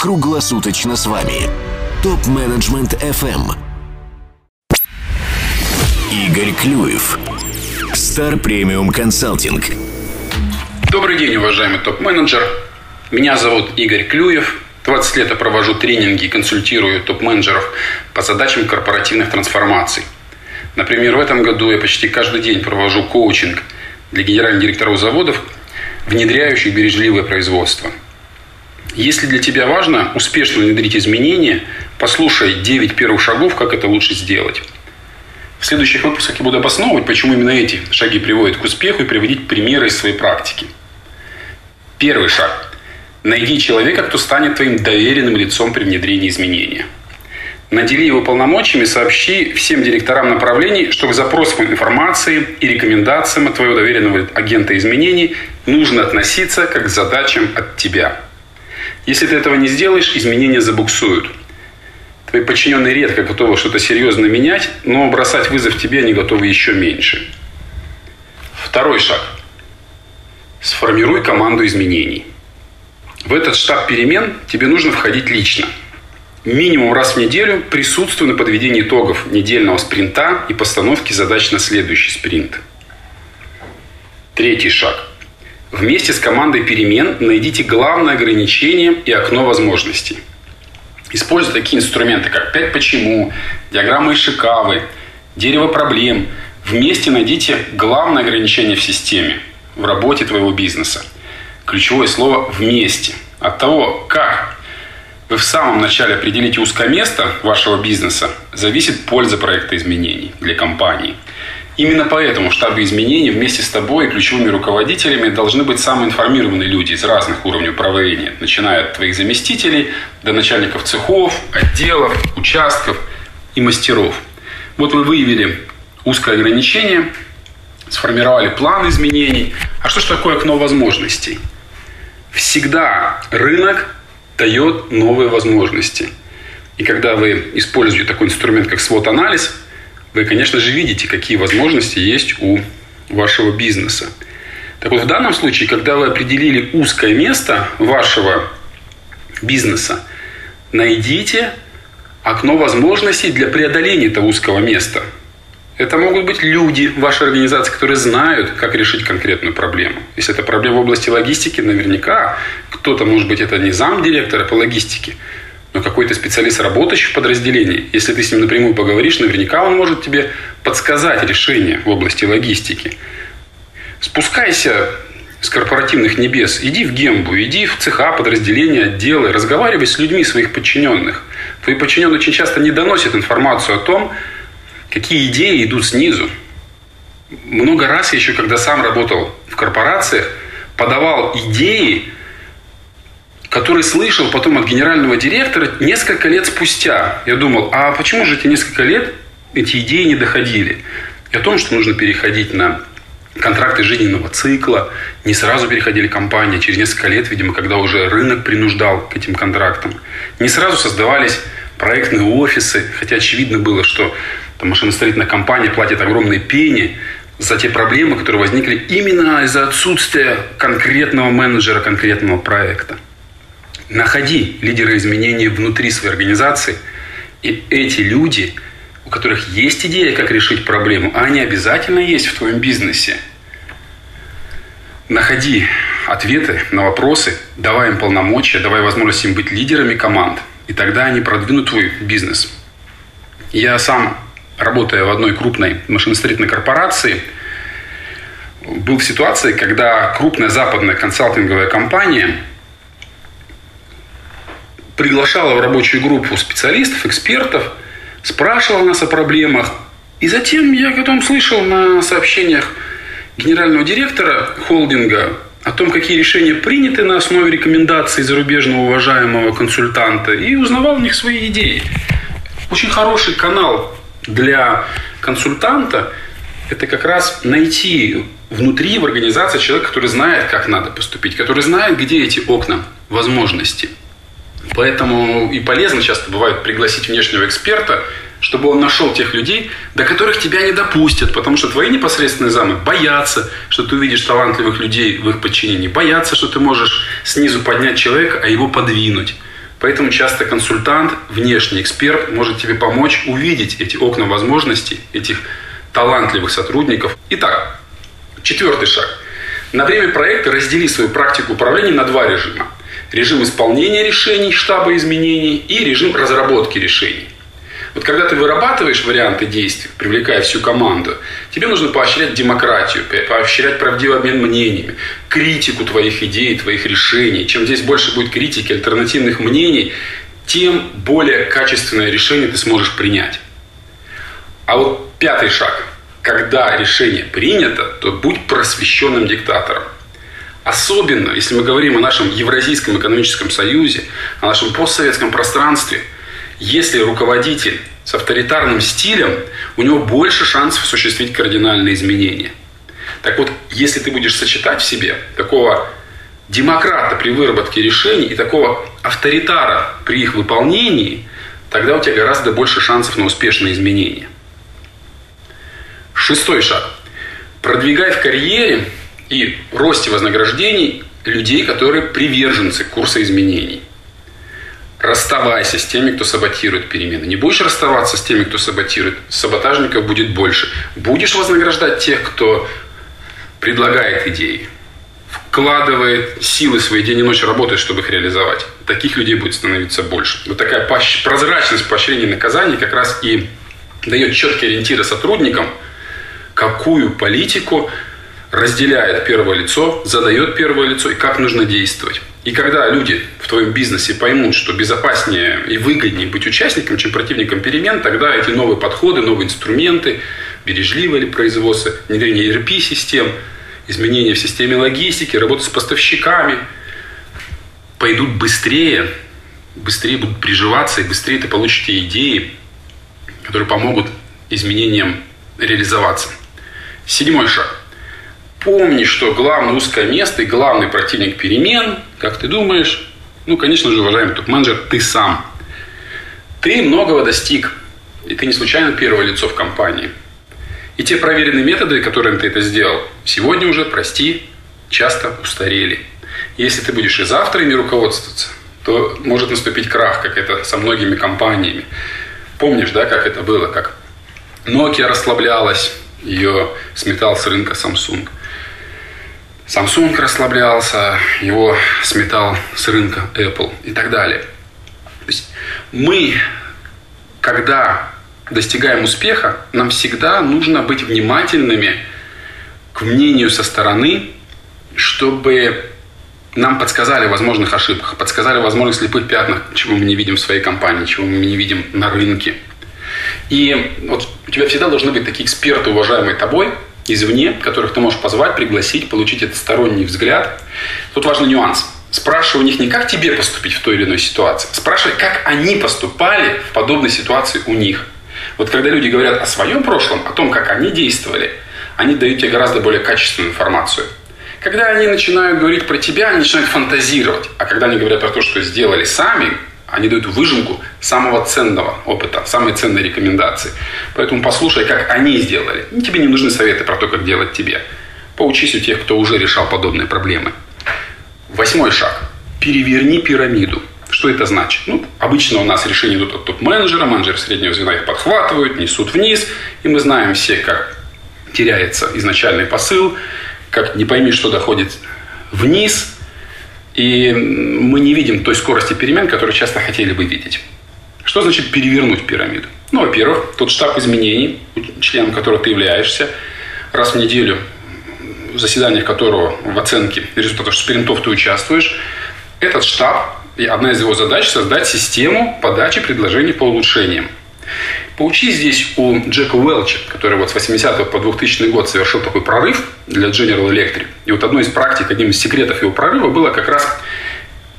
круглосуточно с вами. Топ-менеджмент FM. Игорь Клюев. Стар премиум консалтинг. Добрый день, уважаемый топ-менеджер. Меня зовут Игорь Клюев. 20 лет я провожу тренинги и консультирую топ-менеджеров по задачам корпоративных трансформаций. Например, в этом году я почти каждый день провожу коучинг для генеральных директоров заводов, внедряющих бережливое производство. Если для тебя важно успешно внедрить изменения, послушай 9 первых шагов, как это лучше сделать. В следующих выпусках я буду обосновывать, почему именно эти шаги приводят к успеху и приводить примеры из своей практики. Первый шаг. Найди человека, кто станет твоим доверенным лицом при внедрении изменения. Надели его полномочиями, сообщи всем директорам направлений, что к запросам информации и рекомендациям от твоего доверенного агента изменений нужно относиться как к задачам от тебя. Если ты этого не сделаешь, изменения забуксуют – Твои подчиненные редко готовы что-то серьезно менять, но бросать вызов тебе они готовы еще меньше. Второй шаг. Сформируй команду изменений. В этот штаб перемен тебе нужно входить лично. Минимум раз в неделю присутствуй на подведении итогов недельного спринта и постановке задач на следующий спринт. Третий шаг. Вместе с командой перемен найдите главное ограничение и окно возможностей – Используя такие инструменты, как «Пять почему», диаграммы Ишикавы, дерево проблем. Вместе найдите главное ограничение в системе, в работе твоего бизнеса. Ключевое слово «вместе». От того, как вы в самом начале определите узкое место вашего бизнеса, зависит польза проекта изменений для компании – Именно поэтому в штабе изменений вместе с тобой и ключевыми руководителями должны быть самые информированные люди из разных уровней управления, начиная от твоих заместителей до начальников цехов, отделов, участков и мастеров. Вот вы выявили узкое ограничение, сформировали план изменений. А что же такое окно возможностей? Всегда рынок дает новые возможности. И когда вы используете такой инструмент, как свод-анализ – вы, конечно же, видите, какие возможности есть у вашего бизнеса. Так вот, в данном случае, когда вы определили узкое место вашего бизнеса, найдите окно возможностей для преодоления этого узкого места. Это могут быть люди в вашей организации, которые знают, как решить конкретную проблему. Если это проблема в области логистики, наверняка кто-то, может быть, это не зам директора по логистике, но какой-то специалист, работающий в подразделении, если ты с ним напрямую поговоришь, наверняка он может тебе подсказать решение в области логистики. Спускайся с корпоративных небес, иди в Гембу, иди в цеха, подразделения, отделы, разговаривай с людьми своих подчиненных. Твои подчиненные очень часто не доносят информацию о том, какие идеи идут снизу. Много раз еще, когда сам работал в корпорациях, подавал идеи, который слышал потом от генерального директора несколько лет спустя. Я думал, а почему же эти несколько лет эти идеи не доходили? И о том, что нужно переходить на контракты жизненного цикла, не сразу переходили компании, а через несколько лет, видимо, когда уже рынок принуждал к этим контрактам. Не сразу создавались проектные офисы, хотя очевидно было, что там, машиностроительная компания платит огромные пени за те проблемы, которые возникли именно из-за отсутствия конкретного менеджера конкретного проекта. Находи лидера изменений внутри своей организации, и эти люди, у которых есть идея, как решить проблему, а они обязательно есть в твоем бизнесе, находи ответы на вопросы, давай им полномочия, давай возможность им быть лидерами команд, и тогда они продвинут твой бизнес. Я сам, работая в одной крупной машиностроительной корпорации, был в ситуации, когда крупная западная консалтинговая компания – приглашала в рабочую группу специалистов, экспертов, спрашивала нас о проблемах. И затем я потом слышал на сообщениях генерального директора холдинга о том, какие решения приняты на основе рекомендаций зарубежного уважаемого консультанта, и узнавал у них свои идеи. Очень хороший канал для консультанта – это как раз найти внутри в организации человека, который знает, как надо поступить, который знает, где эти окна возможностей. Поэтому и полезно часто бывает пригласить внешнего эксперта, чтобы он нашел тех людей, до которых тебя не допустят, потому что твои непосредственные замы боятся, что ты увидишь талантливых людей в их подчинении, боятся, что ты можешь снизу поднять человека, а его подвинуть. Поэтому часто консультант, внешний эксперт может тебе помочь увидеть эти окна возможностей, этих талантливых сотрудников. Итак, четвертый шаг. На время проекта раздели свою практику управления на два режима. Режим исполнения решений штаба изменений и режим разработки решений. Вот когда ты вырабатываешь варианты действий, привлекая всю команду, тебе нужно поощрять демократию, поощрять правдивый обмен мнениями, критику твоих идей, твоих решений. Чем здесь больше будет критики, альтернативных мнений, тем более качественное решение ты сможешь принять. А вот пятый шаг. Когда решение принято, то будь просвещенным диктатором. Особенно, если мы говорим о нашем Евразийском экономическом союзе, о нашем постсоветском пространстве – если руководитель с авторитарным стилем, у него больше шансов осуществить кардинальные изменения. Так вот, если ты будешь сочетать в себе такого демократа при выработке решений и такого авторитара при их выполнении, тогда у тебя гораздо больше шансов на успешные изменения. Шестой шаг. Продвигай в карьере и росте вознаграждений людей, которые приверженцы курса изменений расставайся с теми, кто саботирует перемены. Не будешь расставаться с теми, кто саботирует, саботажников будет больше. Будешь вознаграждать тех, кто предлагает идеи, вкладывает силы свои день и ночь, работает, чтобы их реализовать. Таких людей будет становиться больше. Вот такая прозрачность поощрения и наказаний как раз и дает четкие ориентиры сотрудникам, какую политику разделяет первое лицо, задает первое лицо и как нужно действовать. И когда люди в твоем бизнесе поймут, что безопаснее и выгоднее быть участником, чем противником перемен, тогда эти новые подходы, новые инструменты, бережливое ли производство, внедрение ERP-систем, изменения в системе логистики, работа с поставщиками пойдут быстрее, быстрее будут приживаться, и быстрее ты получишь те идеи, которые помогут изменениям реализоваться. Седьмой шаг. Помни, что главное узкое место и главный противник перемен, как ты думаешь, ну, конечно же, уважаемый топ-менеджер, ты сам. Ты многого достиг, и ты не случайно первое лицо в компании. И те проверенные методы, которыми ты это сделал, сегодня уже, прости, часто устарели. Если ты будешь и завтра ими руководствоваться, то может наступить крах, как это со многими компаниями. Помнишь, да, как это было, как Nokia расслаблялась, ее сметал с рынка Samsung – Samsung расслаблялся, его сметал с рынка Apple и так далее. То есть мы, когда достигаем успеха, нам всегда нужно быть внимательными к мнению со стороны, чтобы нам подсказали о возможных ошибках, подсказали о возможных слепых пятнах, чего мы не видим в своей компании, чего мы не видим на рынке. И вот у тебя всегда должны быть такие эксперты, уважаемые тобой, извне, которых ты можешь позвать, пригласить, получить этот сторонний взгляд. Тут важный нюанс. Спрашивай у них не как тебе поступить в той или иной ситуации, спрашивай, как они поступали в подобной ситуации у них. Вот когда люди говорят о своем прошлом, о том, как они действовали, они дают тебе гораздо более качественную информацию. Когда они начинают говорить про тебя, они начинают фантазировать. А когда они говорят про то, что сделали сами, они дают выжимку самого ценного опыта, самой ценной рекомендации. Поэтому послушай, как они сделали. Тебе не нужны советы про то, как делать тебе. Поучись у тех, кто уже решал подобные проблемы. Восьмой шаг. Переверни пирамиду. Что это значит? Ну, обычно у нас решения идут от топ-менеджера, менеджеры среднего звена их подхватывают, несут вниз, и мы знаем все, как теряется изначальный посыл, как не пойми, что доходит вниз, и мы не видим той скорости перемен, которую часто хотели бы видеть. Что значит перевернуть пирамиду? Ну, во-первых, тот штаб изменений, членом которого ты являешься, раз в неделю, в заседаниях которого в оценке результатов спринтов ты участвуешь, этот штаб, и одна из его задач – создать систему подачи предложений по улучшениям. Поучись здесь у Джека Уэлча, который вот с 80 по 2000 год совершил такой прорыв для General Electric. И вот одной из практик, одним из секретов его прорыва было как раз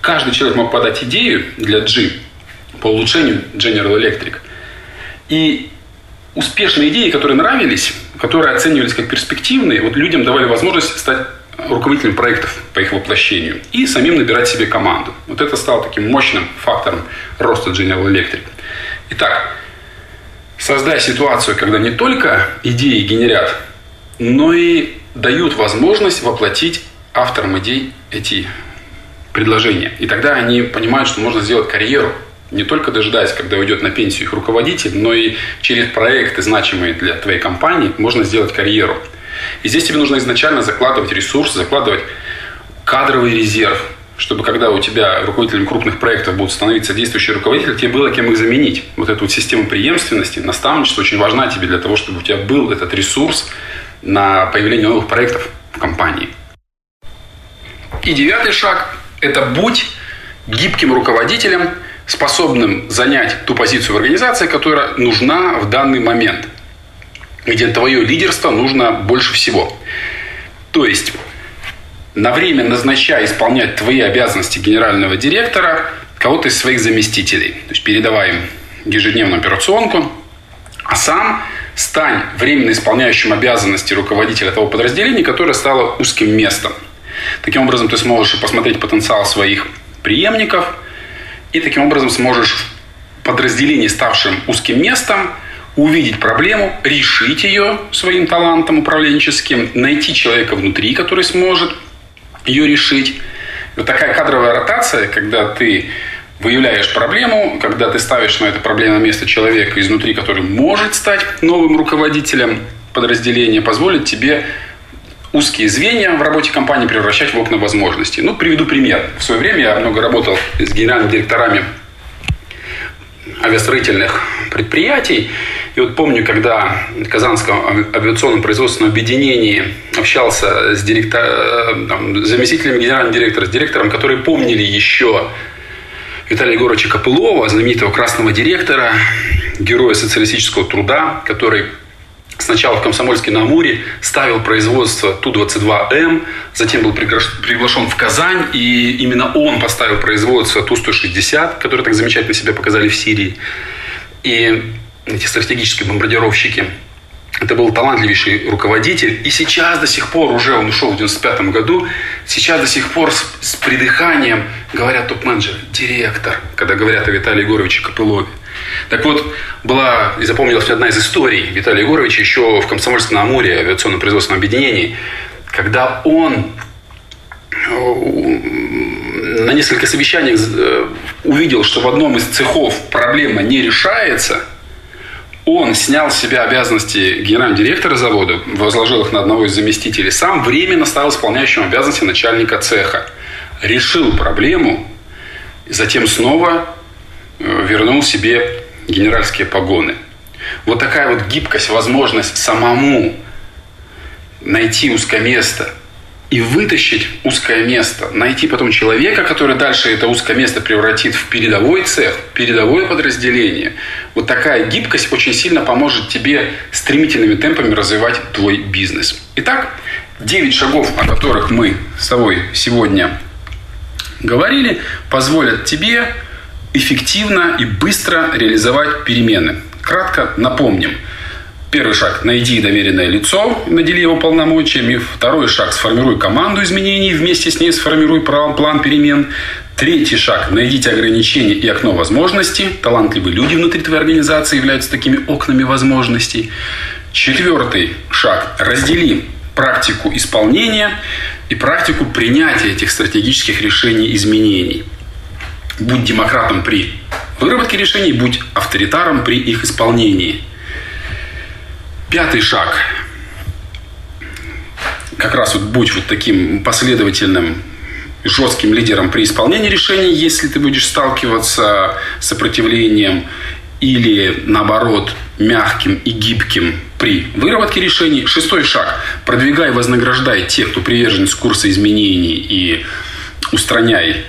каждый человек мог подать идею для G по улучшению General Electric. И успешные идеи, которые нравились, которые оценивались как перспективные, вот людям давали возможность стать руководителем проектов по их воплощению и самим набирать себе команду. Вот это стало таким мощным фактором роста General Electric. Итак, Создай ситуацию, когда не только идеи генерят, но и дают возможность воплотить авторам идей эти предложения. И тогда они понимают, что можно сделать карьеру, не только дожидаясь, когда уйдет на пенсию их руководитель, но и через проекты, значимые для твоей компании, можно сделать карьеру. И здесь тебе нужно изначально закладывать ресурсы, закладывать кадровый резерв, чтобы когда у тебя руководителем крупных проектов будут становиться действующие руководители, тебе было кем их заменить. Вот эту вот систему преемственности, наставничество очень важна тебе для того, чтобы у тебя был этот ресурс на появление новых проектов в компании. И девятый шаг – это будь гибким руководителем, способным занять ту позицию в организации, которая нужна в данный момент, где твое лидерство нужно больше всего. То есть на время назначай исполнять твои обязанности генерального директора кого-то из своих заместителей. То есть передавай им ежедневную операционку, а сам стань временно исполняющим обязанности руководителя того подразделения, которое стало узким местом. Таким образом, ты сможешь посмотреть потенциал своих преемников, и таким образом сможешь в подразделении, ставшем узким местом, увидеть проблему, решить ее своим талантом управленческим, найти человека внутри, который сможет ее решить. Вот такая кадровая ротация, когда ты выявляешь проблему, когда ты ставишь на это проблемное место человека изнутри, который может стать новым руководителем подразделения, позволит тебе узкие звенья в работе компании превращать в окна возможностей. Ну, приведу пример. В свое время я много работал с генеральными директорами авиастроительных предприятий. И вот помню, когда в Казанском авиационном производственном объединении общался с директор, э, там, заместителем генерального директора, с директором, которые помнили еще Виталия Егоровича Копылова, знаменитого красного директора, героя социалистического труда, который сначала в Комсомольске на Амуре ставил производство Ту-22М, затем был приглашен в Казань, и именно он поставил производство Ту-160, которые так замечательно себя показали в Сирии. И эти стратегические бомбардировщики. Это был талантливейший руководитель. И сейчас до сих пор, уже он ушел в 95 году, сейчас до сих пор с, с придыханием говорят топ-менеджеры, директор, когда говорят о Виталии Егоровиче Копылове. Так вот, была и запомнилась одна из историй Виталия Егоровича еще в Комсомольском Амуре, авиационно-производственном объединении, когда он э, на несколько совещаниях э, увидел, что в одном из цехов проблема не решается – он снял с себя обязанности генерального директора завода, возложил их на одного из заместителей, сам временно стал исполняющим обязанности начальника цеха. Решил проблему, затем снова вернул себе генеральские погоны. Вот такая вот гибкость, возможность самому найти узкое место – и вытащить узкое место, найти потом человека, который дальше это узкое место превратит в передовой цех, передовое подразделение. Вот такая гибкость очень сильно поможет тебе стремительными темпами развивать твой бизнес. Итак, 9 шагов, о которых мы с тобой сегодня говорили, позволят тебе эффективно и быстро реализовать перемены. Кратко напомним – Первый шаг – найди доверенное лицо, надели его полномочиями. Второй шаг – сформируй команду изменений, вместе с ней сформируй план перемен. Третий шаг – найдите ограничения и окно возможностей. Талантливые люди внутри твоей организации являются такими окнами возможностей. Четвертый шаг – раздели практику исполнения и практику принятия этих стратегических решений изменений. Будь демократом при выработке решений, будь авторитаром при их исполнении – Пятый шаг. Как раз вот будь вот таким последовательным жестким лидером при исполнении решений, если ты будешь сталкиваться с сопротивлением или наоборот мягким и гибким при выработке решений. Шестой шаг. Продвигай вознаграждай тех, кто приверженец курса изменений и устраняй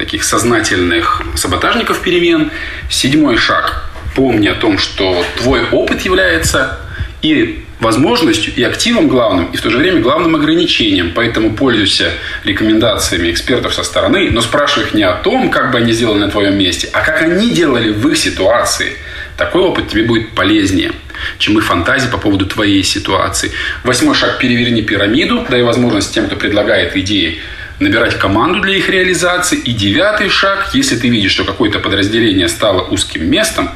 таких сознательных саботажников перемен. Седьмой шаг. Помни о том, что твой опыт является и возможностью, и активом главным, и в то же время главным ограничением. Поэтому пользуйся рекомендациями экспертов со стороны, но спрашивай их не о том, как бы они сделали на твоем месте, а как они делали в их ситуации. Такой опыт тебе будет полезнее, чем их фантазии по поводу твоей ситуации. Восьмой шаг – переверни пирамиду, дай возможность тем, кто предлагает идеи, набирать команду для их реализации. И девятый шаг, если ты видишь, что какое-то подразделение стало узким местом,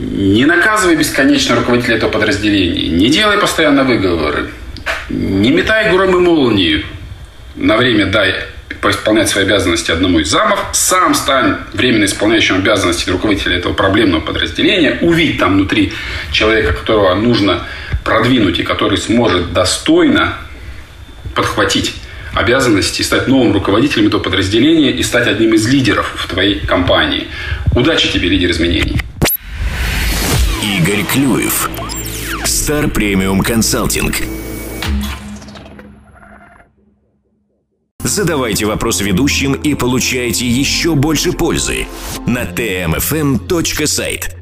не наказывай бесконечно руководителя этого подразделения. Не делай постоянно выговоры. Не метай гром и молнии. На время дай исполнять свои обязанности одному из замов, сам стань временно исполняющим обязанности руководителя этого проблемного подразделения, увидь там внутри человека, которого нужно продвинуть и который сможет достойно подхватить обязанности, стать новым руководителем этого подразделения и стать одним из лидеров в твоей компании. Удачи тебе, лидер изменений. Игорь Клюев. Стар Премиум Консалтинг. Задавайте вопросы ведущим и получайте еще больше пользы на tmfm.site.